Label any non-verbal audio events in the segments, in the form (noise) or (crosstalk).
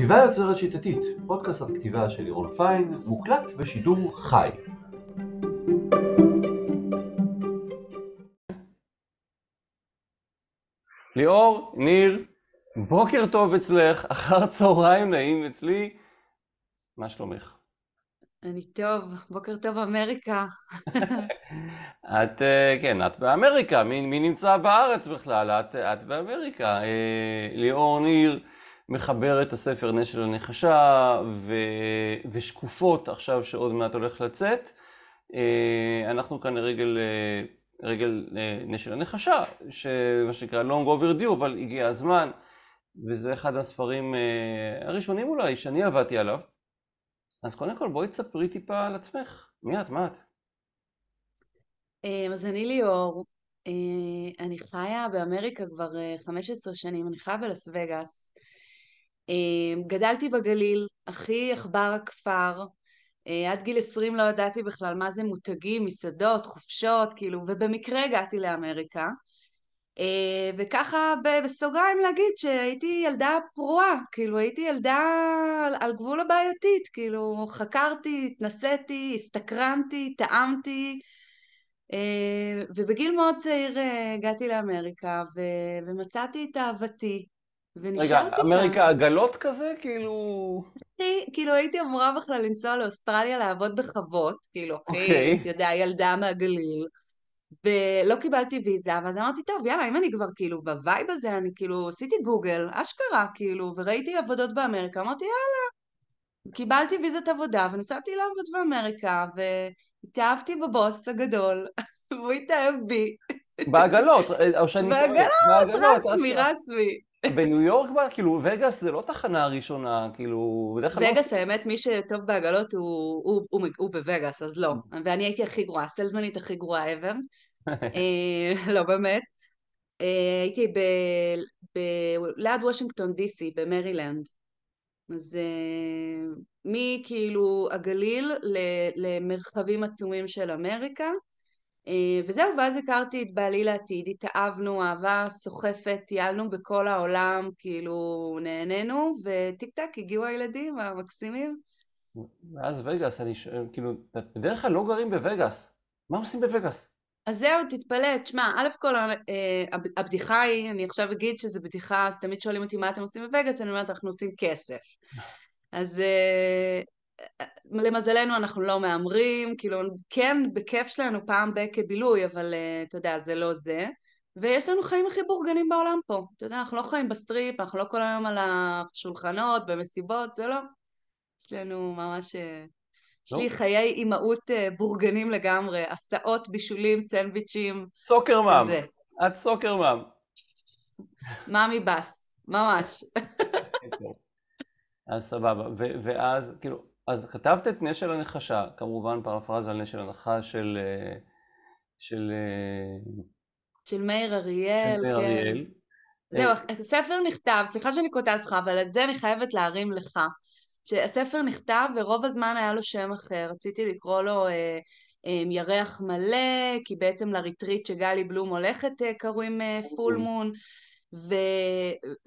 כתיבה יוצרת שיטתית, פודקאסט על כתיבה של לירון פיין, מוקלט בשידור חי. ליאור, ניר, בוקר טוב אצלך, אחר צהריים נעים אצלי, מה שלומך? אני טוב, בוקר טוב אמריקה. (laughs) את, אה, כן, את באמריקה, מי, מי נמצא בארץ בכלל? את, את באמריקה. אה, ליאור ניר מחבר את הספר נס של הנחשה ו, ושקופות עכשיו שעוד מעט הולך לצאת. אה, אנחנו כאן לרגל רגל נס של הנחשה, שמה שנקרא long overdue, אבל הגיע הזמן, וזה אחד הספרים הראשונים אולי שאני עבדתי עליו. אז קודם כל בואי תספרי טיפה על עצמך. מי את? מה את? אז אני ליאור, אה, אני חיה באמריקה כבר 15 אה, שנים, אני חיה בלס וגאס. אה, גדלתי בגליל, הכי עכבר הכפר. עד גיל 20 לא ידעתי בכלל מה זה מותגים, מסעדות, חופשות, כאילו, ובמקרה הגעתי לאמריקה. אה, וככה בסוגריים להגיד שהייתי ילדה פרועה, כאילו הייתי ילדה על, גבול הבעייתית, כאילו חקרתי, התנסיתי, הסתקרנתי, טעמתי, אה, ובגיל מאוד צעיר אה, הגעתי לאמריקה ומצאתי את אהבתי. רגע, אמריקה עגלות כזה? כאילו... כאילו הייתי אמורה בכלל לנסוע לאוסטרליה לעבוד בחוות, כאילו, אחי, okay. אוקיי. אתה יודע, ילדה מהגליל. ולא קיבלתי ויזה, ואז אמרתי, טוב, יאללה, אם אני כבר כאילו בווייב הזה, אני כאילו עשיתי גוגל, אשכרה, כאילו, וראיתי עבודות באמריקה, אמרתי, יאללה. קיבלתי ויזת עבודה, ונסעתי לעבוד באמריקה, והתאהבתי בבוס הגדול, (laughs) והוא התאהב בי. בעגלות, או שאני... בעגלות, רסמי, רסמי. בניו יורק, כאילו, וגאס זה לא תחנה ראשונה, כאילו, בדרך כלל... לא- וגאס, האמת, מי שטוב בעגלות הוא, בווגאס, אז לא. ואני הייתי הכי גרועה, סלזמנית הכי גרועה ever. (laughs) אה, לא, באמת. אה, הייתי ליד וושינגטון די.סי, במרילנד. אז אה, מכאילו הגליל למרחבים עצומים של אמריקה. אה, וזהו, ואז הכרתי את בעלי לעתיד, התאהבנו, אהבה סוחפת, טיילנו בכל העולם, כאילו נהנינו, וטיק טק הגיעו הילדים המקסימים. ואז וגאס, אני שואל, כאילו, בדרך כלל לא גרים בווגאס, מה עושים בווגאס? אז זהו, תתפלא, תשמע, א' כל אה, הבדיחה היא, אני עכשיו אגיד שזו בדיחה, תמיד שואלים אותי מה אתם עושים בווגאס, אני אומרת, אנחנו עושים כסף. (laughs) אז אה, למזלנו אנחנו לא מהמרים, כאילו כן בכיף שלנו פעם ב- כבילוי, אבל uh, אתה יודע, זה לא זה. ויש לנו חיים הכי בורגנים בעולם פה. אתה יודע, אנחנו לא חיים בסטריפ, אנחנו לא כל היום על השולחנות, במסיבות, זה לא. יש לנו ממש... אה, יש לי לא. חיי אימהות אה, בורגנים לגמרי, הסעות, בישולים, סנדוויצ'ים. סוקר מאם. את סוקר מאם. מאמי בס, ממש. אז סבבה, ואז כאילו, אז כתבת את נס של הנחשה, כמובן פרפרזה על נס של הנחש של... אה, של... אה, של מאיר אריאל, מאיר כן. אריאל. זהו, הספר נכתב, סליחה שאני קוטעת אותך, אבל את זה אני חייבת להרים לך. שהספר נכתב ורוב הזמן היה לו שם אחר, רציתי לקרוא לו אה, אה, ירח מלא, כי בעצם לריטריט שגלי בלום הולכת אה, קוראים אה, פול מון, ו,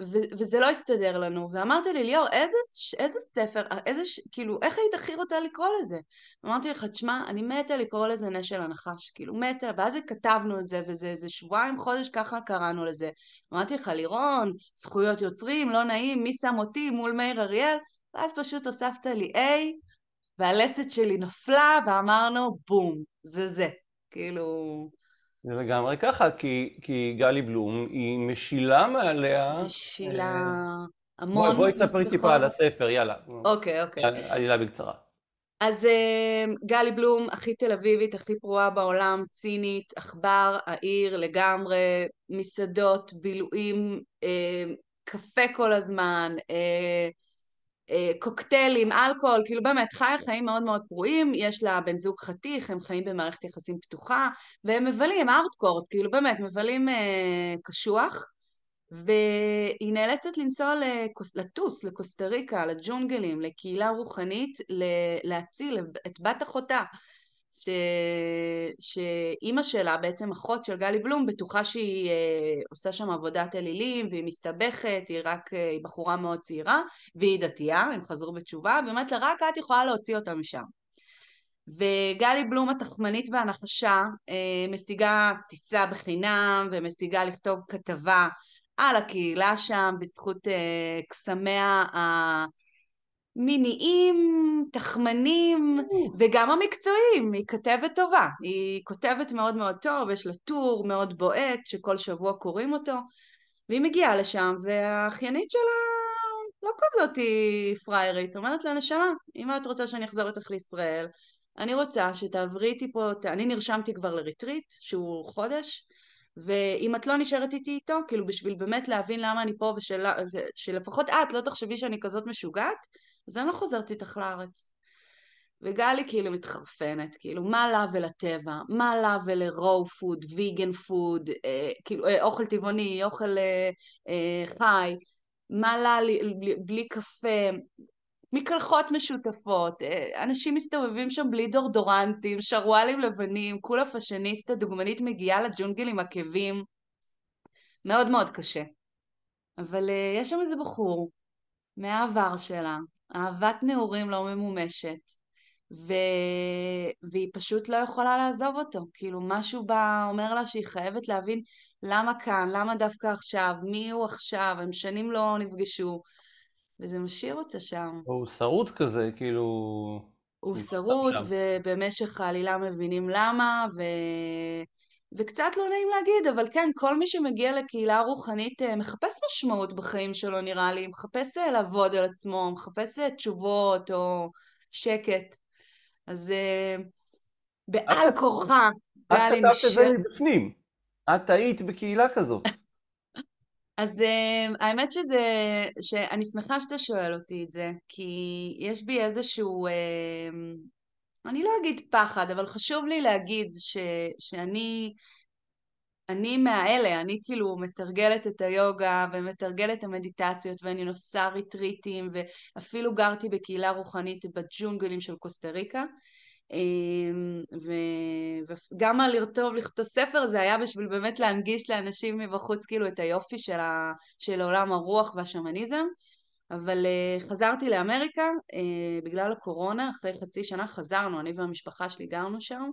ו, וזה לא הסתדר לנו, ואמרתי לי ליאור איזה, איזה ספר, איזה, כאילו איך היית הכי רוצה לקרוא לזה? אמרתי לך תשמע אני מתה לקרוא לזה נס של הנחש, כאילו מתה, ואז כתבנו את זה וזה איזה שבועיים חודש ככה קראנו לזה, אמרתי לך לירון, זכויות יוצרים, לא נעים, מי שם אותי מול מאיר אריאל, ואז פשוט הוספת לי A והלסת שלי נפלה ואמרנו בום, זה זה, כאילו זה לגמרי ככה, כי, כי גלי בלום היא משילה מעליה... משילה אה, המון... בואי תספרי טיפה על הספר, יאללה. אוקיי, אוקיי. עלילה בקצרה. אז אה, גלי בלום, הכי תל אביבית, הכי פרועה בעולם, צינית, עכבר, העיר לגמרי, מסעדות, בילויים, אה, קפה כל הזמן, אה, קוקטיילים, אלכוהול, כאילו באמת חיה חיים מאוד מאוד פרועים, יש לה בן זוג חתיך, הם חיים במערכת יחסים פתוחה, והם מבלים ארטקורט, כאילו באמת מבלים אה, קשוח, והיא נאלצת לנסוע לקוס, לטוס לקוסטה ריקה, לג'ונגלים, לקהילה רוחנית, להציל את בת אחותה, ש... שאימא שלה, בעצם אחות של גלי בלום, בטוחה שהיא אה, עושה שם עבודת אלילים והיא מסתבכת, היא רק, אה, היא בחורה מאוד צעירה והיא דתייה, הם חזרו בתשובה, והיא אומרת לה רק את יכולה להוציא אותה משם. וגלי בלום התחמנית והנחשה אה, משיגה טיסה בחינם ומשיגה לכתוב כתבה על הקהילה שם בזכות אה, קסמיה המיניים, תחמנים וגם המקצועיים, היא כתבת טובה, היא כותבת מאוד מאוד טוב, יש לה טור מאוד בועט שכל שבוע קוראים אותו והיא מגיעה לשם והאחיינית שלה לא כזאת היא פריירית, אומרת לה נשמה, אם את רוצה שאני אחזור איתך לישראל אני רוצה שתעברי איתי פה, אני נרשמתי כבר לריטריט שהוא חודש ואם את לא נשארת איתי איתו, כאילו בשביל באמת להבין למה אני פה ושלפחות את לא תחשבי שאני כזאת משוגעת, אז אני לא חוזרת איתך לארץ. וגלי כאילו מתחרפנת, כאילו מה לה ולטבע, מה לה ול raw food, vegan food, אה, כאילו אה, אוכל טבעוני, אוכל אה, אה, חי, מה לה בלי, בלי קפה, מקלחות משותפות, אה, אנשים מסתובבים שם בלי דורדורנטים, שרוואלים לבנים, כולה פאשיניסט, הדוגמנית מגיעה לג'ונגל עם עקבים. מאוד מאוד קשה. אבל uh, יש שם איזה בחור מהעבר שלה, אהבת נעורים לא ממומשת, ו... והיא פשוט לא יכולה לעזוב אותו. כאילו משהו בה אומר לה שהיא חייבת להבין למה כאן, למה דווקא עכשיו, מי הוא עכשיו, הם שנים לא נפגשו. וזה משאיר אותה שם. הוא שרוט כזה, כאילו... הוא שרוט, ובמשך העלילה מבינים למה, ו... וקצת לא נעים להגיד, אבל כן, כל מי שמגיע לקהילה רוחנית אה, מחפש משמעות בחיים שלו, נראה לי, מחפש אה, לעבוד על עצמו, מחפש אה, תשובות או שקט. אז בעל כורחה, את כתבת את זה מבפנים. את היית בקהילה כזאת. (laughs) אז האמת שזה, שאני שמחה שאתה שואל אותי את זה, כי יש בי איזשהו, אני לא אגיד פחד, אבל חשוב לי להגיד ש, שאני אני מהאלה, אני כאילו מתרגלת את היוגה ומתרגלת את המדיטציות ואני נוסעה ריטריטים ואפילו גרתי בקהילה רוחנית בג'ונגלים של קוסטה ריקה. אמ, וגם על לרטוב לכתוב ספר זה היה בשביל באמת להנגיש לאנשים מבחוץ כאילו את היופי של, ה... של עולם הרוח והשמניזם אבל uh, חזרתי לאמריקה uh, בגלל הקורונה, אחרי חצי שנה חזרנו, אני והמשפחה שלי גרנו שם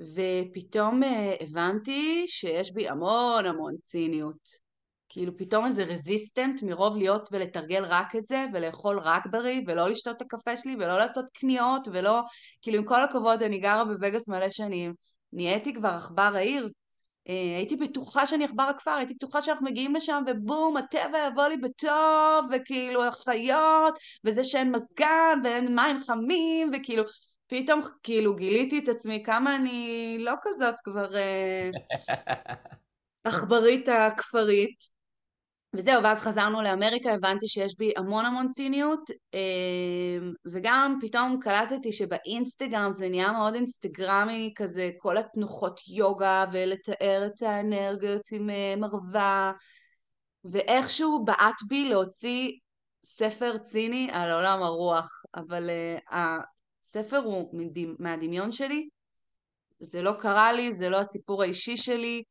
ופתאום uh, הבנתי שיש בי המון המון ציניות. כאילו פתאום איזה רזיסטנט מרוב להיות ולתרגל רק את זה ולאכול רק בריא ולא לשתות את הקפה שלי ולא לעשות קניות ולא, כאילו עם כל הכבוד אני גרה בווגאס מלא שנים, נהייתי כבר עכבר העיר, הייתי בטוחה שאני עכבר הכפר, הייתי בטוחה שאנחנו מגיעים לשם ובום הטבע יבוא לי בטוב וכאילו החיות וזה שאין מזגן ואין מים חמים וכאילו פתאום כאילו גיליתי את עצמי כמה אני לא כזאת כבר אה, (laughs) עכברית הכפרית וזהו, ואז חזרנו לאמריקה, הבנתי שיש בי המון המון ציניות, אמ, וגם פתאום קלטתי שבאינסטגרם זה נהיה מאוד אינסטגרמי כזה, כל התנוחות יוגה ולתאר את האנרגיות עם אה, מרווה, ואיכשהו בעט בי להוציא ספר ציני על עולם הרוח, אבל uh, הספר הוא מהדמיון שלי, זה לא קרה לי, זה לא הסיפור האישי שלי,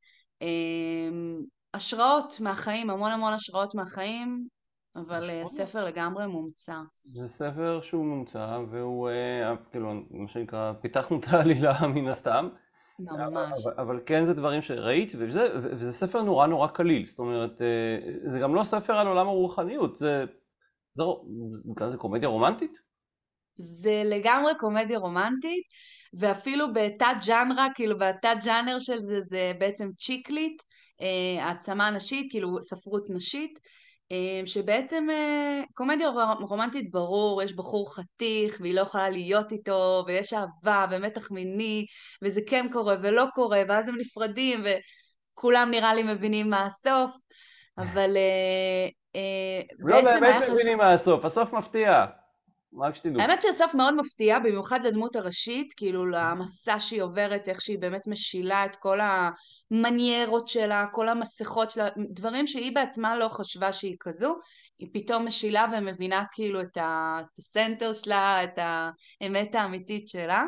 um, השראות מהחיים, המון המון השראות מהחיים, אבל אה, נכון. ספר לגמרי מומצא. זה ספר שהוא מומצא, והוא, אה, כאילו, מה שנקרא, פיתחנו את העלילה (laughs) מן הסתם. ממש. אבל, אבל כן זה דברים שראית, וזה, וזה ספר נורא נורא קליל, זאת אומרת, אה, זה גם לא ספר על עולם הרוחניות, זה, זה, זה, זה קומדיה רומנטית? זה לגמרי קומדיה רומנטית, ואפילו בתת ג'אנרה, כאילו בתת ג'אנר של זה, זה בעצם צ'יקלית. אה, העצמה נשית, כאילו ספרות נשית, אה, שבעצם אה, קומדיה רומנטית ברור, יש בחור חתיך והיא לא יכולה להיות איתו, ויש אהבה ומתח מיני, וזה כן קורה ולא קורה, ואז הם נפרדים, וכולם נראה לי מבינים מה הסוף, אבל לא באמת מבינים מה הסוף, הסוף מפתיע. רק שתדעו. האמת שהסוף מאוד מפתיע, במיוחד לדמות הראשית, כאילו למסע שהיא עוברת, איך שהיא באמת משילה את כל המניירות שלה, כל המסכות שלה, דברים שהיא בעצמה לא חשבה שהיא כזו, היא פתאום משילה ומבינה כאילו את הסנטר שלה, את האמת האמיתית שלה.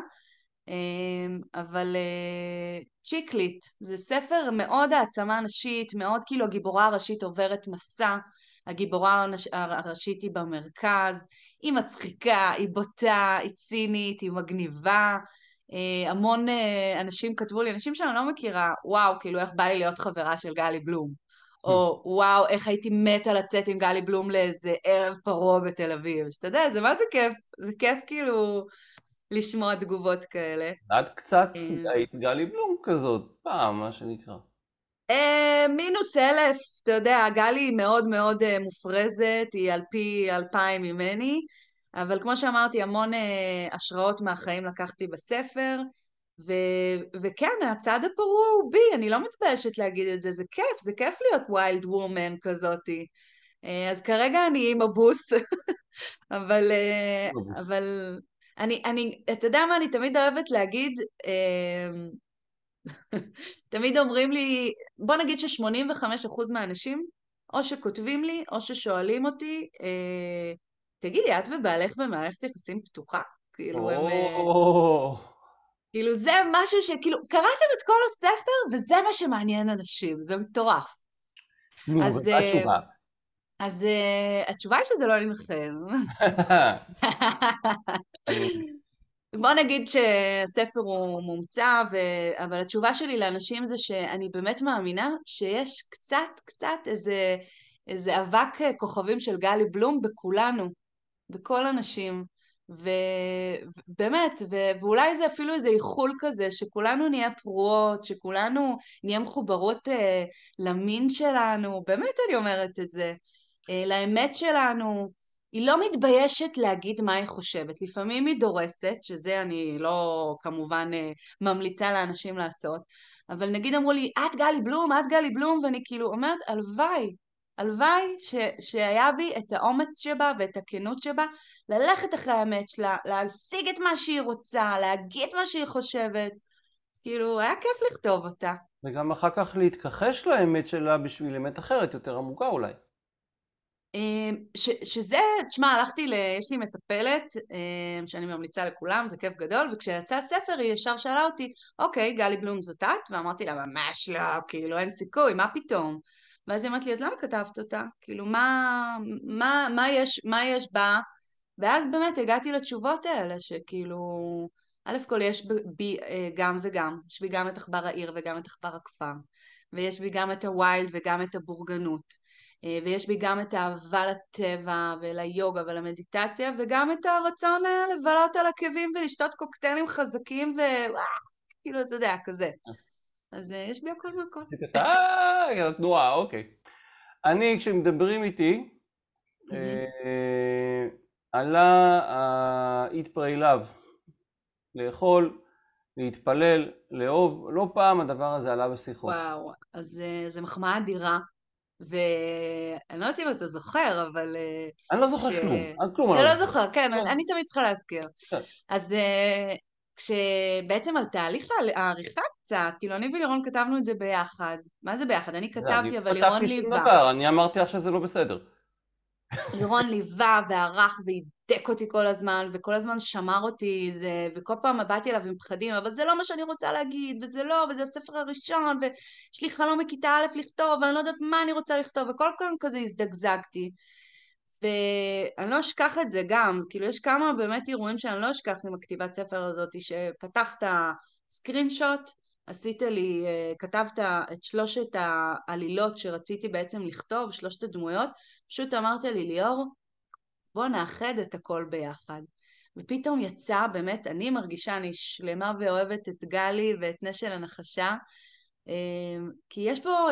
אמ, אבל אה, צ'יקליט, זה ספר מאוד העצמה נשית, מאוד כאילו הגיבורה הראשית עוברת מסע, הגיבורה הראשית היא במרכז, היא מצחיקה, היא בוטה, היא צינית, היא מגניבה, אה, המון אה, אנשים כתבו לי, אנשים שאני לא מכירה, וואו, כאילו איך בא לי להיות חברה של גלי בלום. או וואו, איך הייתי מתה לצאת עם גלי בלום לאיזה ערב פרעה בתל אביב. שאתה יודע, זה מה זה כיף? זה כיף כאילו לשמוע תגובות כאלה. את קצת אה, היית גלי בלום כזאת, פעם, מה שנקרא. מינוס אלף, אתה יודע, גלי היא מאוד מאוד מופרזת, היא על פי אלפיים ממני. אבל כמו שאמרתי, המון אה, השראות מהחיים לקחתי בספר, ו, וכן, הצד הפרוע הוא בי, אני לא מתביישת להגיד את זה, זה כיף, זה כיף להיות ויילד וומן כזאתי. אה, אז כרגע אני עם הבוס, (laughs) אבל, אה, אבל אני, אני, אתה יודע מה, אני תמיד אוהבת להגיד, (laughs) תמיד אומרים לי, בוא נגיד ש-85% מהאנשים, או שכותבים לי, או ששואלים אותי, תגידי, את ובעלך במערכת יחסים פתוחה? כאילו, הם... אה, כאילו, זה משהו שכאילו, קראתם את כל הספר, וזה מה שמעניין אנשים, זה מטורף. נו, אז התשובה. אה, אז uh, התשובה היא שזה לא עניינכם. (laughs) (laughs) בוא נגיד שהספר הוא מומצא, ו... אבל התשובה שלי לאנשים זה שאני באמת מאמינה שיש קצת, קצת איזה, איזה אבק כוכבים של גלי בלום בכולנו. בכל הנשים, ובאמת, ו... ואולי זה אפילו איזה איחול כזה, שכולנו נהיה פרועות, שכולנו נהיה מחוברות אה, למין שלנו, באמת אני אומרת את זה, אה, לאמת שלנו. היא לא מתביישת להגיד מה היא חושבת. לפעמים היא דורסת, שזה אני לא כמובן אה, ממליצה לאנשים לעשות, אבל נגיד אמרו לי, את גלי בלום, את גלי בלום, ואני כאילו אומרת, הלוואי, הלוואי ש, שהיה בי את האומץ שבה ואת הכנות שבה ללכת אחרי האמת שלה, להשיג את מה שהיא רוצה, להגיד מה שהיא חושבת. כאילו, היה כיף לכתוב אותה. וגם אחר כך להתכחש לאמת שלה בשביל אמת אחרת, יותר עמוקה אולי. אמ, ש, שזה, תשמע, הלכתי ל... יש לי מטפלת אמ, שאני ממליצה לכולם, זה כיף גדול, וכשיצא הספר היא ישר שאלה אותי, אוקיי, גלי בלום זאת את? ואמרתי לה, ממש לא, כאילו אין סיכוי, מה פתאום? ואז היא אמרת לי, אז למה כתבת אותה? כאילו, מה, מה, מה, יש, מה יש בה? ואז באמת הגעתי לתשובות האלה, שכאילו, א' כל יש בי אה, גם וגם, יש בי גם את עכבר העיר וגם את עכבר הכפר, ויש בי גם את הווילד וגם את הבורגנות, ויש בי גם את האהבה לטבע וליוגה ולמדיטציה, וגם את הרצון אה, לבלות על עקבים ולשתות קוקטיילים חזקים ו... כאילו, אתה יודע, כזה. אז אה, יש בי הכל מהכל. אה, תנועה, אוקיי. אני, כשמדברים איתי, אה, עלה ה-eat pray love, לאכול, להתפלל, לאהוב, לא פעם הדבר הזה עלה בשיחות. וואו, אז אה, זו מחמאה אדירה, ואני לא יודעת אם אתה זוכר, אבל... אני לא זוכר כלום, כלום אני לא, לא זוכר, כן, לא. אני תמיד צריכה להזכיר. כן. אז כשבעצם על תהליך העריכה קצת, כאילו אני ולירון כתבנו את זה ביחד. מה זה ביחד? אני כתבתי, אבל לירון ליווה. אני אמרתי לך שזה לא בסדר. לירון ליווה וערך והידק אותי כל הזמן, וכל הזמן שמר אותי, זה, וכל פעם באתי אליו עם פחדים, אבל זה לא מה שאני רוצה להגיד, וזה לא, וזה הספר הראשון, ויש לי חלום מכיתה א' לכתוב, ואני לא יודעת מה אני רוצה לכתוב, וכל פעם כזה הזדגזגתי. ואני לא אשכח את זה גם, כאילו יש כמה באמת אירועים שאני לא אשכח עם הכתיבת ספר הזאת, שפתחת סקרין שוט, עשית לי, אה, כתבת את שלושת העלילות שרציתי בעצם לכתוב, שלושת הדמויות, פשוט אמרת לי ליאור, בוא נאחד את הכל ביחד. ופתאום יצא, באמת, אני מרגישה, אני שלמה ואוהבת את גלי ואת נשל הנחשה, אה, כי יש פה,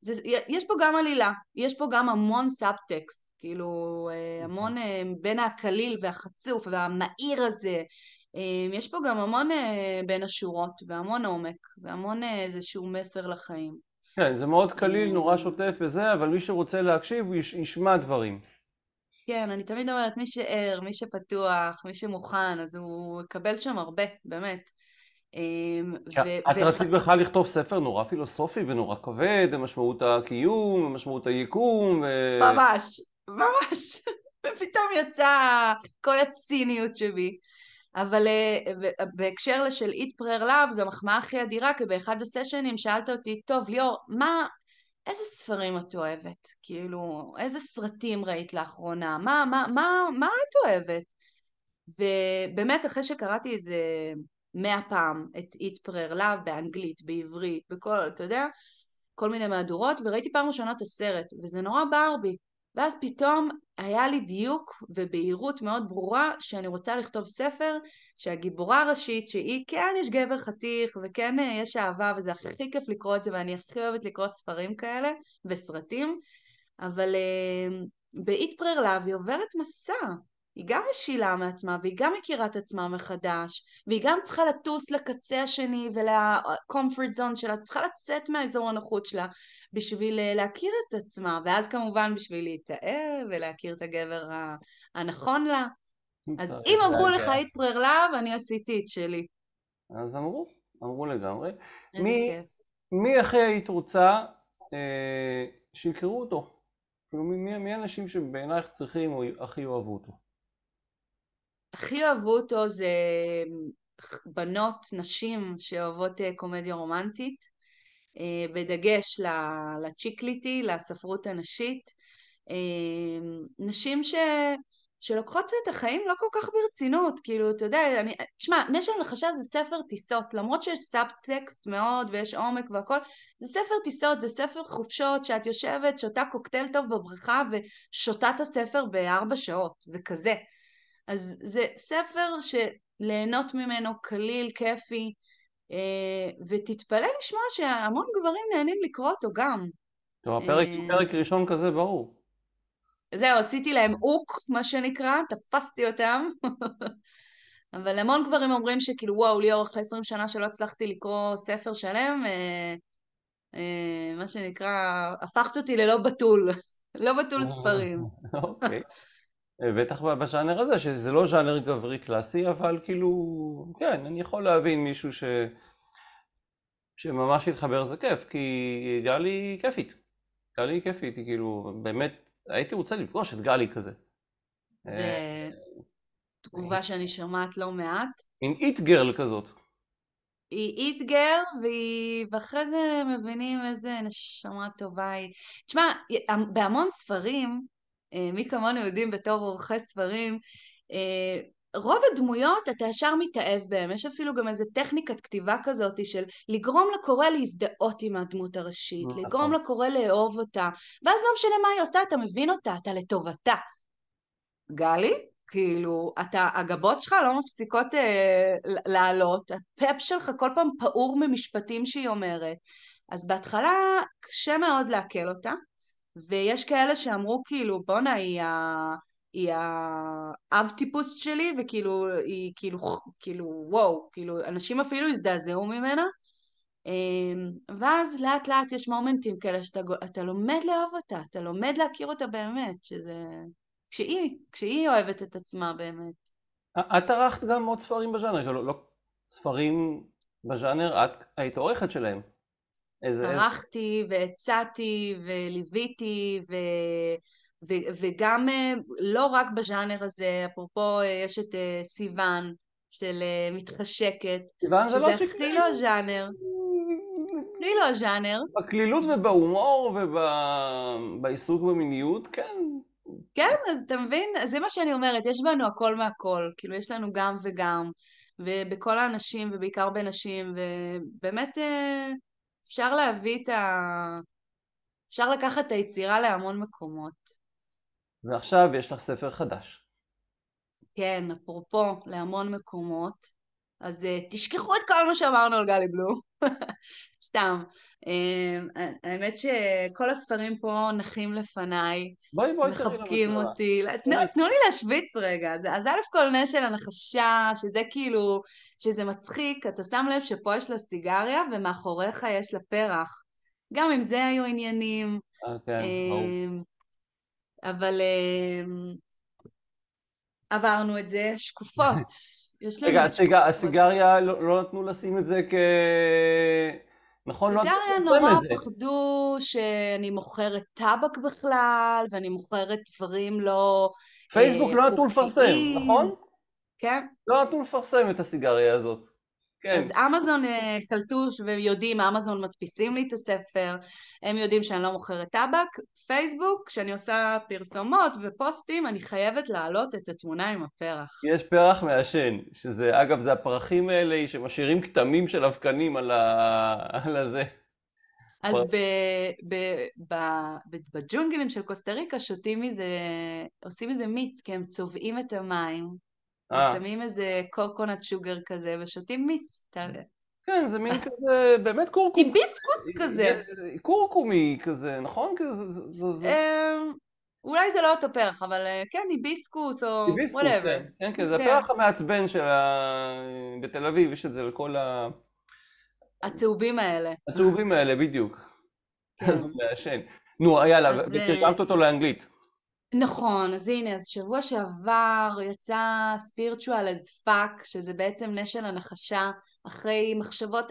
זה, יש פה גם עלילה, יש פה גם המון סאבטקסט, כאילו אה, המון אה, בין הקליל והחצוף והמהיר הזה, אה, יש פה גם המון בין השורות והמון עומק והמון איזשהו מסר לחיים. כן, זה מאוד קליל, נורא שוטף וזה, אבל מי שרוצה להקשיב הוא ישמע דברים. כן, אני תמיד אומרת, מי שער, מי שפתוח, מי שמוכן, אז הוא יקבל שם הרבה, באמת. את רצית בכלל לכתוב ספר נורא פילוסופי ונורא כבד, משמעות הקיום, משמעות היקום. ממש, ממש. (laughs) ופתאום יצא כל הציניות שבי. אבל אה, בהקשר לשל Eat Prayer Love זו המחמאה הכי אדירה, כי באחד הסשנים שאלת אותי, טוב ליאור, מה, איזה ספרים את אוהבת? כאילו, איזה סרטים ראית לאחרונה? מה, מה, מה, מה את אוהבת? ובאמת אחרי שקראתי איזה מאה פעם את Eat Prayer Love באנגלית, בעברית, בכל, אתה יודע, כל מיני מהדורות, וראיתי פעם ראשונה את הסרט, וזה נורא בער בי. ואז פתאום היה לי דיוק ובהירות מאוד ברורה שאני רוצה לכתוב ספר שהגיבורה הראשית שהיא כן יש גבר חתיך וכן אה, יש אהבה וזה הכי כיף לקרוא את זה ואני הכי אוהבת לקרוא ספרים כאלה וסרטים אבל ב-Eat Prayer Love היא עוברת מסע היא גם משילה מעצמה והיא גם מכירה את עצמה מחדש והיא גם צריכה לטוס לקצה השני ול-comfort zone שלה, צריכה לצאת מהאזור הנוחות שלה בשביל אה, להכיר את עצמה ואז כמובן בשביל להתאהב ולהכיר את הגבר הנכון לה אז אם אמרו לך פרר לאו, אני עשיתי את שלי. אז אמרו, אמרו לגמרי. מי, מי הכי היית רוצה אה, שיקראו אותו? כאילו מי, מי האנשים שבעינייך צריכים או הכי יאהבו אותו? הכי אוהבו אותו זה בנות, נשים שאוהבות אה, קומדיה רומנטית, אה, בדגש ל chick lit, לספרות הנשית. אה, נשים ש... שלוקחות את החיים לא כל כך ברצינות, כאילו, אתה יודע, אני, תשמע, נשל הנחשה זה ספר טיסות, למרות שיש סאבטקסט מאוד ויש עומק והכל, זה ספר טיסות, זה ספר חופשות שאת יושבת, שותה קוקטייל טוב בבריכה ושותה את הספר בארבע שעות, זה כזה. אז זה ספר שליהנות ממנו קליל, כיפי, אה, ותתפלא לשמוע שהמון גברים נהנים לקרוא אותו גם. טוב, הפרק, אה... פרק ראשון כזה ברור. זהו, עשיתי להם אוק, מה שנקרא, תפסתי אותם. (laughs) אבל המון גברים אומרים שכאילו, וואו, ליאור, אחרי 20 שנה שלא הצלחתי לקרוא ספר שלם, אה, אה, מה שנקרא, הפכת אותי ללא בתול, (laughs) לא בתול ספרים. (laughs) אוקיי. בטח בז'אנר הזה, שזה לא ז'אנר גברי קלאסי, אבל כאילו, כן, אני יכול להבין מישהו ש... שממש התחבר זה כיף, כי גלי כיפית. גלי כיפית, היא כאילו, באמת, הייתי רוצה לפגוש את גלי כזה. זה תגובה שאני שומעת לא מעט. מין איט גרל כזאת. היא איט גרל. ואחרי זה מבינים איזה נשמה טובה היא. תשמע, בהמון ספרים, אה, מי כמונו יודעים בתור עורכי ספרים, אה, רוב הדמויות אתה ישר מתאהב בהם, יש אפילו גם איזה טכניקת כתיבה כזאת של לגרום לקורא להזדהות עם הדמות הראשית, נכון. לגרום לקורא לאהוב אותה, ואז לא משנה מה היא עושה, אתה מבין אותה, אתה לטובתה. גלי, כאילו, אתה, הגבות שלך לא מפסיקות אה, לעלות, הפאפ שלך כל פעם פעור ממשפטים שהיא אומרת, אז בהתחלה קשה מאוד לעכל אותה, ויש כאלה שאמרו כאילו בואנה היא, ה... היא האב טיפוס שלי וכאילו היא כאילו כאילו וואו כאילו אנשים אפילו הזדעזעו ממנה. אמ, ואז לאט לאט יש מומנטים כאלה שאתה לומד לאהוב אותה אתה לומד להכיר אותה באמת שזה כשהיא כשהיא אוהבת את עצמה באמת. את ערכת גם עוד ספרים בז'אנר כאילו לא ספרים בז'אנר את היית עורכת שלהם ערכתי והצעתי וליוויתי ו... ו... וגם אה, לא רק בז'אנר הזה, אפרופו אה, יש את אה, סיוון של מתחשקת, שזה הכי לא ז'אנר. הכי לא ז'אנר. בקלילות ובהומור ובעיסוק במיניות, כן. כן, אז אתה מבין? זה מה שאני אומרת, יש בנו הכל מהכל, כאילו יש לנו גם וגם, ובכל האנשים ובעיקר בנשים, ובאמת אפשר להביא את ה... אפשר לקחת את היצירה להמון מקומות. ועכשיו יש לך ספר חדש. כן, אפרופו, להמון מקומות. אז uh, תשכחו את כל מה שאמרנו על גלי בלו. (laughs) סתם. Uh, האמת שכל הספרים פה נחים לפניי. בואי בואי מחבקים אותי. תנו, תנו לי להשוויץ רגע. אז, אז א' כל נש של הנחשה, שזה כאילו, שזה מצחיק, אתה שם לב שפה יש לה סיגריה ומאחוריך יש לה פרח. גם עם זה היו עניינים. אוקיי, okay, ברור. אבל עברנו את זה, שקופות. (laughs) רגע, הסיגריה, לא, לא נתנו לשים את זה כ... נכון, לא סיגריה נורא פחדו שאני מוכרת טבק בכלל, ואני מוכרת דברים לא... פייסבוק לא נתנו לפרסם, נכון? כן? לא נתנו לפרסם את הסיגריה הזאת. כן. אז אמזון אה, קלטו ויודעים, אמזון מדפיסים לי את הספר, הם יודעים שאני לא מוכרת טבק, פייסבוק, כשאני עושה פרסומות ופוסטים, אני חייבת להעלות את התמונה עם הפרח. יש פרח מעשן, שזה, אגב, זה הפרחים האלה שמשאירים כתמים של אבקנים על, ה... על הזה. אז ב, ב, ב, ב, בג'ונגלים של קוסטה ריקה שותים מזה, עושים מזה מיץ, כי הם צובעים את המים, אה. ושמים איזה coconut sugar כזה, ושותים מיץ. כן, זה מין (laughs) כזה, באמת קורקום. היביסקוס כזה. קורקומי כזה, נכון? אמ, אולי זה לא אותו פרח, אבל אה, כן, היביסקוס או whatever. כן, כן, כן, זה כן. הפרח המעצבן של ה... בתל אביב, יש את זה לכל ה... הצהובים האלה. הצהובים האלה, בדיוק. כן. אז הוא מעשן. נו, יאללה, ותרגמת אותו לאנגלית. נכון, אז הנה, אז שבוע שעבר יצא ספירטואל as fuck, שזה בעצם נשל הנחשה, אחרי מחשבות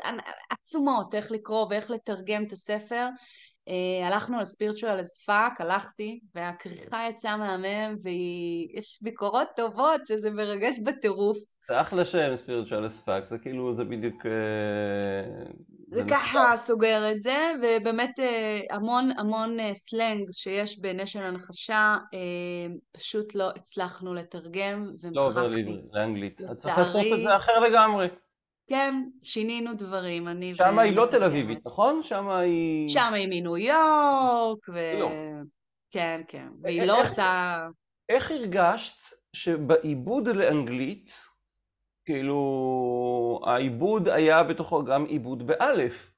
עצומות איך לקרוא ואיך לתרגם את הספר. Uh, הלכנו על ספירטואל as fuck, הלכתי, והכריכה יצאה מהמם, ויש ביקורות טובות שזה מרגש בטירוף. זה אחלה שם, ספיריטואל אספק, זה כאילו, זה בדיוק... אה, זה ככה סוגר את זה, ובאמת אה, המון המון סלנג אה, שיש בנשל הנחשה, פשוט לא הצלחנו לתרגם, ומחקתי. לא עובר לי לאנגלית. את צריכה לעשות את זה אחר לגמרי. כן, שינינו דברים, אני... שם היא לא תל אביבית, נכון? שם היא... שם היא מניו יורק, ו... לא. כן, כן, והיא לא עושה... איך הרגשת שבעיבוד לאנגלית, כאילו, העיבוד היה בתוכו גם עיבוד באלף.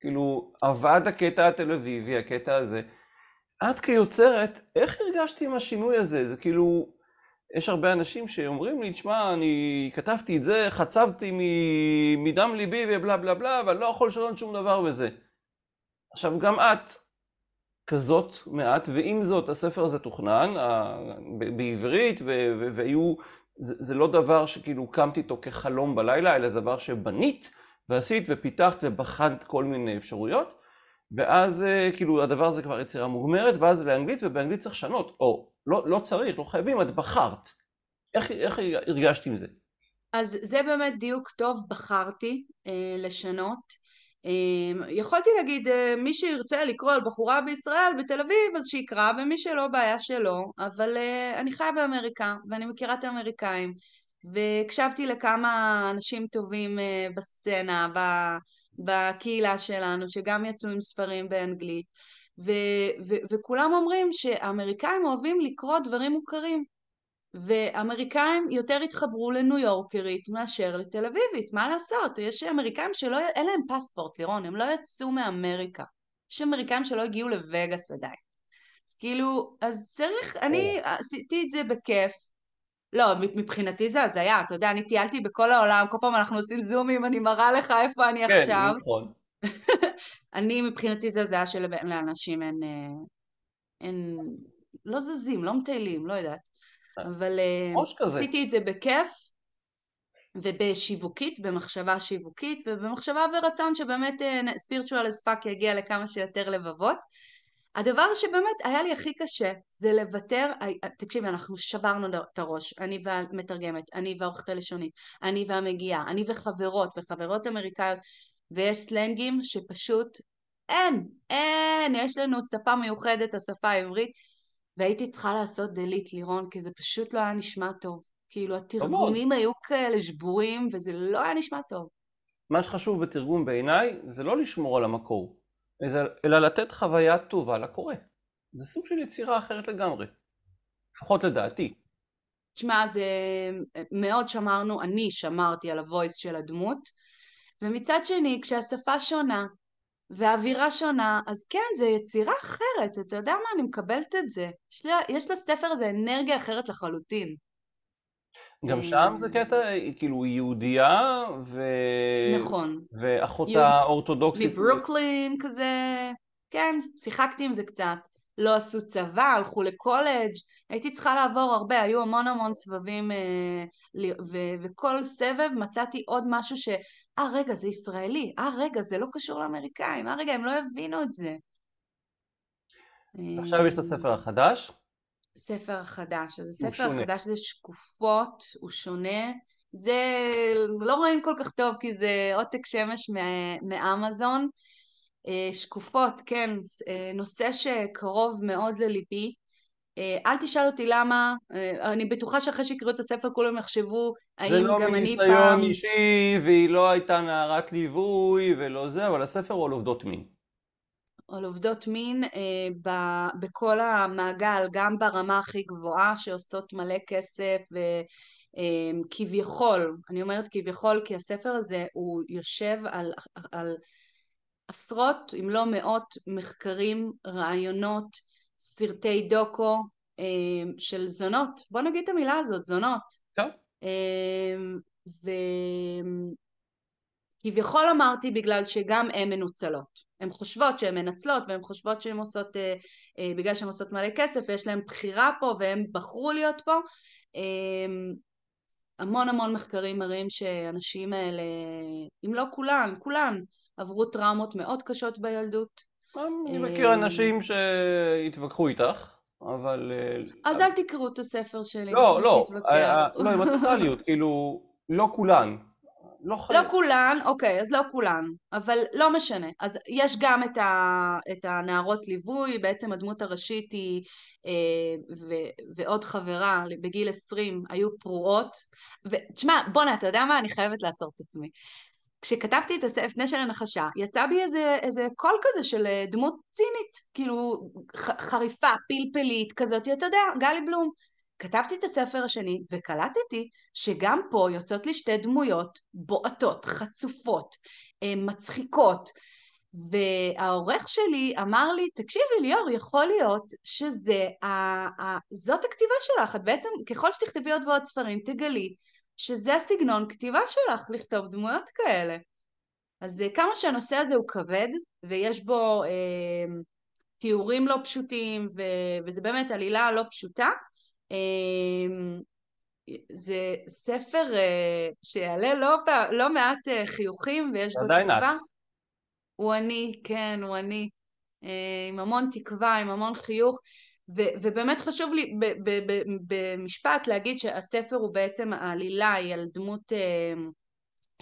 כאילו, עבד הקטע התל אביבי, הקטע הזה. את כיוצרת, איך הרגשת עם השינוי הזה? זה כאילו, יש הרבה אנשים שאומרים לי, תשמע, אני כתבתי את זה, חצבתי מדם ליבי ובלה בלה בלה, אבל לא יכול לשנות שום דבר בזה. עכשיו, גם את כזאת מעט, ועם זאת הספר הזה תוכנן בעברית, והיו זה, זה לא דבר שכאילו קמת איתו כחלום בלילה, אלא דבר שבנית ועשית ופיתחת ובחנת כל מיני אפשרויות, ואז אה, כאילו הדבר הזה כבר יצירה מוגמרת, ואז לאנגלית, ובאנגלית צריך לשנות, או לא, לא צריך, לא חייבים, את בחרת. איך, איך הרגשת עם זה? אז זה באמת דיוק טוב, בחרתי אה, לשנות. אמ, יכולתי להגיד אה, מי שירצה לקרוא על בחורה בישראל בתל אביב אז שיקרא ומי שלא בעיה שלא אבל אה, אני חיה באמריקה ואני מכירה את האמריקאים והקשבתי לכמה אנשים טובים אה, בסצנה בקהילה שלנו שגם יצאו עם ספרים באנגלית ו- ו- וכולם אומרים שהאמריקאים אוהבים לקרוא דברים מוכרים ואמריקאים יותר התחברו לניו יורקרית מאשר לתל אביבית, מה לעשות? יש אמריקאים שלא, אין להם פספורט, לירון, הם לא יצאו מאמריקה. יש אמריקאים שלא הגיעו לווגאס עדיין. אז כאילו, אז צריך, אני עשיתי את זה בכיף. לא, מבחינתי זה הזיה, אתה יודע, אני טיילתי בכל העולם, כל פעם אנחנו עושים זומים, אני מראה לך איפה אני כן, עכשיו. כן, נכון. (laughs) אני, מבחינתי זה הזיה שלאנשים אין, אה, אין, לא זזים, לא מטיילים, לא יודעת. אבל אה, עשיתי את זה בכיף ובשיווקית, במחשבה שיווקית ובמחשבה ורצון שבאמת spiritual as fuck יגיע לכמה שיותר לבבות. הדבר שבאמת היה לי הכי קשה זה לוותר, תקשיבי אנחנו שברנו את הראש, אני והמתרגמת, אני והעורכת הלשונית, אני והמגיהה, אני וחברות וחברות אמריקאיות ויש סלנגים שפשוט אין, אין, יש לנו שפה מיוחדת, השפה העברית והייתי צריכה לעשות delete לירון, כי זה פשוט לא היה נשמע טוב. כאילו התרגומים היו כאלה שבורים, וזה לא היה נשמע טוב. מה שחשוב בתרגום בעיניי, זה לא לשמור על המקור, אלא לתת חוויה טובה לקורא. זה סוג של יצירה אחרת לגמרי. לפחות לדעתי. תשמע, זה מאוד שמרנו, אני שמרתי על הוויס של הדמות, ומצד שני, כשהשפה שונה, והאווירה שונה, אז כן, זה יצירה אחרת, אתה יודע מה, אני מקבלת את זה. יש, לה, יש לספר הזה אנרגיה אחרת לחלוטין. גם אה, שם זה קטע, כאילו, יהודייה, ו... נכון. ואחותה יהוד... אורתודוקסית. מברוקלין כזה, כן, שיחקתי עם זה קצת. לא עשו צבא, הלכו לקולג', הייתי צריכה לעבור הרבה, היו המון המון סבבים אה, ו- וכל סבב מצאתי עוד משהו ש... אה רגע זה ישראלי, אה רגע זה לא קשור לאמריקאים, אה רגע הם לא הבינו את זה. עכשיו יש את הספר החדש. ספר החדש. אז הספר. החדש זה שקופות, הוא שונה. זה לא רואים כל כך טוב כי זה עותק שמש מא- מאמזון. אה, שקופות, כן, אה, נושא שקרוב מאוד לליבי. אה, אל תשאל אותי למה, אה, אני בטוחה שאחרי שיקראו את הספר כולם יחשבו זה האם לא גם אני מניסיון פעם... אישי, והיא לא הייתה נערת ליווי ולא זה, אבל הספר הוא על עובדות מין. על עובדות מין אה, ב- בכל המעגל, גם ברמה הכי גבוהה שעושות מלא כסף וכביכול, אני אומרת כביכול כי הספר הזה הוא יושב על, על עשרות אם לא מאות מחקרים, רעיונות, סרטי דוקו אה, של זונות, בוא נגיד את המילה הזאת, זונות. כן. אה, וכביכול אמרתי בגלל שגם הן מנוצלות. הן חושבות שהן מנצלות והן חושבות שהן עושות, אה, אה, בגלל שהן עושות מלא כסף ויש להן בחירה פה והן בחרו להיות פה. אה, המון המון מחקרים מראים שהנשים האלה, אם לא כולן, כולן, עברו טראומות מאוד קשות בילדות. אני אה, מכיר אנשים שהתווכחו איתך, אבל... אה, אז אל תקראו את הספר שלי, לא, לא, לא, עם הטוטליות, (laughs) כאילו, לא כולן. לא לא. כולן, אוקיי, אז לא כולן, אבל לא משנה. אז יש גם את, ה, את הנערות ליווי, בעצם הדמות הראשית היא, אה, ו, ועוד חברה בגיל 20 היו פרועות. ותשמע, בואנה, אתה יודע מה? אני חייבת לעצור את עצמי. כשכתבתי את הספר לפני של הנחשה, יצא בי איזה, איזה קול כזה של אה, דמות צינית, כאילו ח, חריפה, פלפלית כזאת, אתה יודע, גלי בלום. כתבתי את הספר השני וקלטתי שגם פה יוצאות לי שתי דמויות בועטות, חצופות, אה, מצחיקות. והעורך שלי אמר לי, תקשיבי ליאור, יכול להיות שזה, ה, ה, זאת הכתיבה שלך, את בעצם, ככל שתכתבי עוד ועוד ספרים, תגלי שזה הסגנון כתיבה שלך, לכתוב דמויות כאלה. אז אה, כמה שהנושא הזה הוא כבד, ויש בו אה, תיאורים לא פשוטים, ו, וזה באמת עלילה לא פשוטה, אה, זה ספר אה, שיעלה לא, לא מעט אה, חיוכים ויש בו. תקווה. הוא אני, כן, הוא אני. אה, עם המון תקווה, עם המון חיוך. ו- ובאמת חשוב לי ב- ב- ב- במשפט להגיד שהספר הוא בעצם, העלילה היא על דמות אה,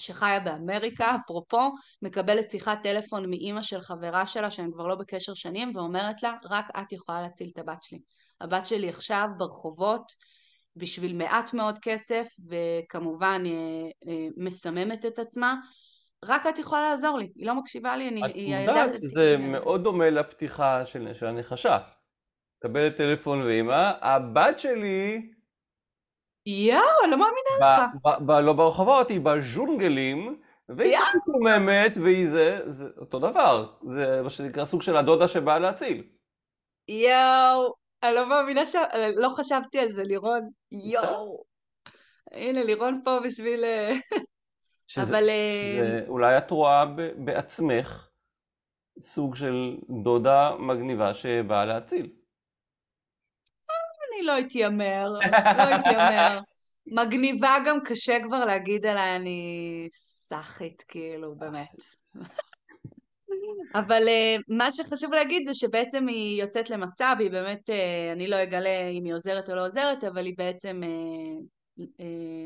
שחיה באמריקה, אפרופו, מקבלת שיחת טלפון מאימא של חברה שלה שהם כבר לא בקשר שנים ואומרת לה, רק את יכולה להציל את הבת שלי. הבת שלי עכשיו ברחובות בשביל מעט מאוד כסף וכמובן אה, אה, מסממת את עצמה. רק את יכולה לעזור לי, היא לא מקשיבה לי, אני, את יודעת. זה מאוד דומה לפתיחה של של הנחשה. מקבלת טלפון ואימא, הבת שלי, יואו, לא מאמינה לך. ב- ב- ב- לא ברחובות, היא בז'ונגלים, והיא יואו. מקוממת, והיא זה, זה אותו דבר. זה מה שנקרא סוג של הדודה שבאה להציל. יואו, אני לא מאמינה ש... לא חשבתי על זה, לירון. יואו. הנה, לירון פה בשביל... אה, שזה, אבל... אה, זה, אולי את רואה בעצמך סוג של דודה מגניבה שבאה להציל. אני לא אתיימר, לא אתיימר. (laughs) מגניבה גם קשה כבר להגיד עליי, אני סאחית, כאילו, באמת. אבל uh, מה שחשוב להגיד זה שבעצם היא יוצאת למסע והיא באמת, uh, אני לא אגלה אם היא עוזרת או לא עוזרת, אבל היא בעצם uh, uh,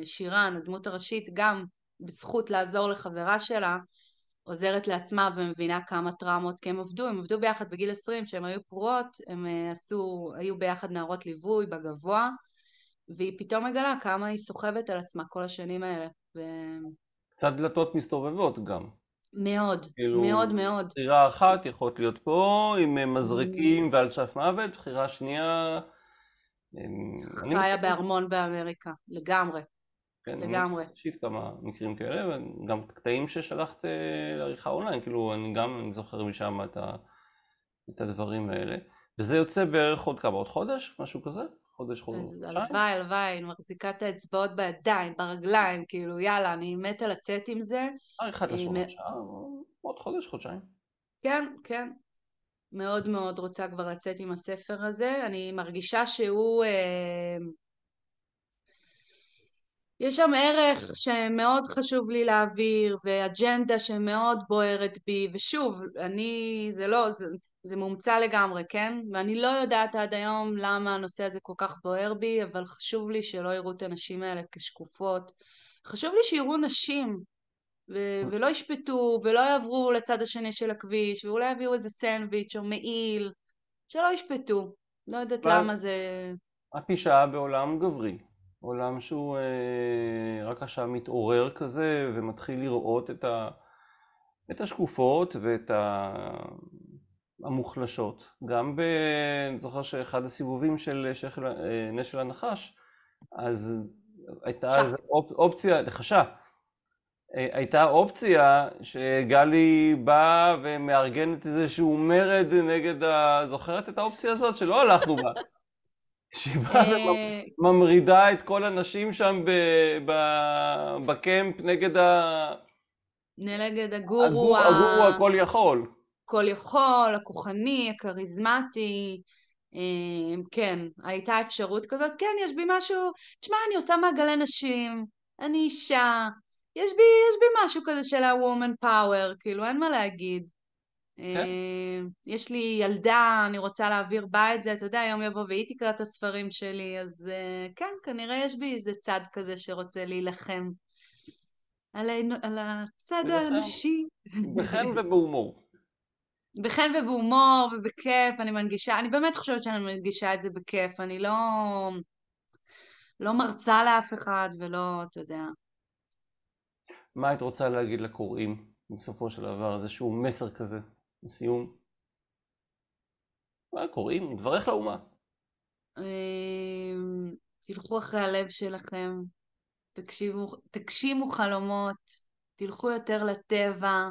שירן, הדמות הראשית, גם בזכות לעזור לחברה שלה, עוזרת לעצמה ומבינה כמה טראומות, כי הם עבדו, הם עבדו ביחד בגיל 20, כשהם היו פרועות, הם uh, עשו, היו ביחד נערות ליווי בגבוה, והיא פתאום מגלה כמה היא סוחבת על עצמה כל השנים האלה. ו... קצת דלתות מסתובבות גם. מאוד, כאילו, מאוד מאוד. בחירה אחת יכולת להיות פה עם אה, מזרקים ועל סף מוות, בחירה שנייה... אני חיה מכיר- בארמון באמריקה, לגמרי, כן, אני לגמרי. מכיר אישית כמה מקרים כאלה, וגם קטעים ששלחת אה, לעריכה אונליין, כאילו אני גם אני זוכר משם את, ה, את הדברים האלה. וזה יוצא בערך עוד כמה, עוד חודש? משהו כזה? חודש, חודשיים? הלוואי, הלוואי, אני מחזיקה את האצבעות בידיים, ברגליים, כאילו, יאללה, אני מתה לצאת עם זה. עריכת אה, השורה מ- שעה, עוד חודש, חודשיים. כן, כן. מאוד מאוד רוצה כבר לצאת עם הספר הזה. אני מרגישה שהוא... אה, יש שם ערך שמאוד חשוב לי להעביר, ואג'נדה שמאוד בוערת בי, ושוב, אני, זה לא, זה, זה מומצא לגמרי, כן? ואני לא יודעת עד היום למה הנושא הזה כל כך בוער בי, אבל חשוב לי שלא יראו את הנשים האלה כשקופות. חשוב לי שיראו נשים, ו- ולא ישפטו, ולא יעברו לצד השני של הכביש, ואולי יביאו איזה סנדוויץ' או מעיל, שלא ישפטו. לא יודעת למה זה... את אישה בעולם גברי, עולם שהוא אה, רק עכשיו מתעורר כזה ומתחיל לראות את, ה, את השקופות ואת ה, המוחלשות. גם ב... אני זוכר שאחד הסיבובים של שכל, אה, נשל הנחש, אז הייתה. איזו אופ, אופציה, חשה, אה, הייתה אופציה שגלי באה ומארגנת איזשהו מרד נגד ה... זוכרת את האופציה הזאת? שלא הלכנו בה. שהיא באה אה, (laughs) וממרידה את כל הנשים שם בקמפ נגד ה... נגד הגור הגורו הגורו הכל יכול. הכל יכול, הכוחני, הכריזמטי. אה, כן, הייתה אפשרות כזאת. כן, יש בי משהו... תשמע, אני עושה מעגלי נשים, אני אישה. יש בי, יש בי משהו כזה של ה-woman power, כאילו, אין מה להגיד. אה, יש לי ילדה, אני רוצה להעביר בה את זה, אתה יודע, יום יבוא והיא תקרא את הספרים שלי, אז אה, כן, כנראה יש בי איזה צד כזה שרוצה להילחם. על, על הצד הנשי. בחן (laughs) ובהומור. בחן ובהומור ובכיף, אני מנגישה, אני באמת חושבת שאני מנגישה את זה בכיף, אני לא, לא מרצה לאף אחד ולא, אתה יודע. מה היית רוצה להגיד לקוראים בסופו של דבר? איזשהו מסר כזה, לסיום? מה קוראים? דברך לאומה. אמ, תלכו אחרי הלב שלכם, תגשימו חלומות, תלכו יותר לטבע,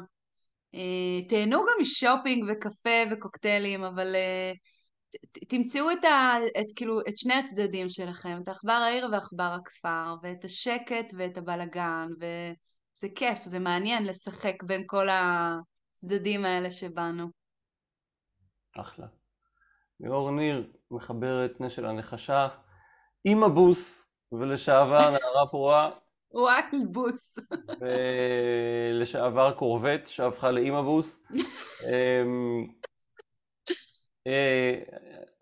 אה, תהנו גם משופינג וקפה וקוקטיילים, אבל אה, תמצאו את, ה, את, כאילו, את שני הצדדים שלכם, את עכבר העיר ועכבר הכפר, ואת השקט ואת הבלגן, וזה כיף, זה מעניין לשחק בין כל הצדדים האלה שבנו. אחלה. ליאור ניר, מחברת נשל הנחשה, אימא בוס ולשעבר נערה פרועה (laughs) וואי, בוס. (laughs) ולשעבר קורבט שהפכה לאימא בוס. אמ, אה,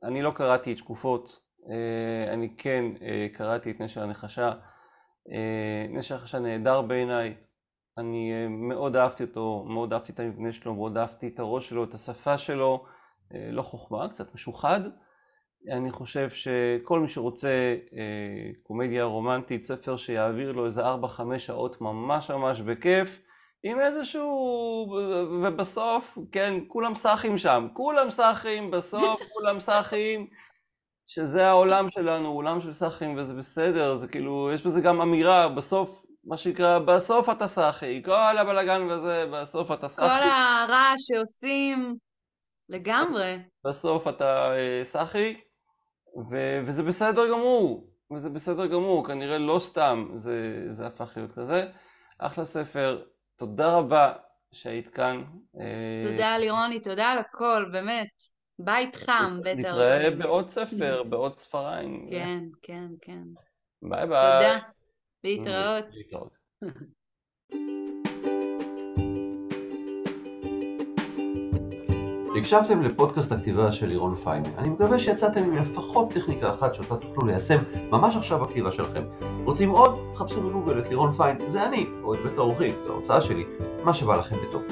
אני לא קראתי את שקופות, אה, אני כן אה, קראתי את נשל הנחשה. נשל הנחשה נהדר בעיניי, אני אה, מאוד אהבתי אותו, מאוד אהבתי את המבנה שלו, מאוד אהבתי את הראש שלו, את השפה שלו, אה, לא חוכמה, קצת משוחד. אני חושב שכל מי שרוצה אה, קומדיה רומנטית, ספר שיעביר לו איזה 4-5 שעות ממש ממש בכיף, עם איזשהו... ובסוף, כן, כולם סאחים שם, כולם סאחים, בסוף (laughs) כולם סאחים, שזה העולם שלנו, עולם של סאחים, וזה בסדר, זה כאילו, יש בזה גם אמירה, בסוף, מה שנקרא, בסוף אתה סאחי, כל הבלאגן וזה, בסוף אתה כל סאחי. הרעש שעושים, לגמרי. בסוף אתה אה, סאחי, ו- וזה בסדר גמור, וזה בסדר גמור, כנראה לא סתם זה, זה הפך להיות כזה. אחלה ספר, תודה רבה שהיית כאן. אה, תודה לירוני, תודה על הכל, באמת. בית חם, בית נתראה האורחים. בעוד ספר, (laughs) בעוד ספריים. כן, כן, כן. ביי ביי. תודה. להתראות. הקשבתם לפודקאסט הכתיבה של לירון פיין. אני מקווה שיצאתם עם לפחות טכניקה אחת שאותה תוכלו ליישם ממש עכשיו בכתיבה שלכם. רוצים עוד? חפשו בגוגל את לירון פיין, זה אני, או את בית האורחים, זו ההוצאה שלי, מה שבא לכם בטוב.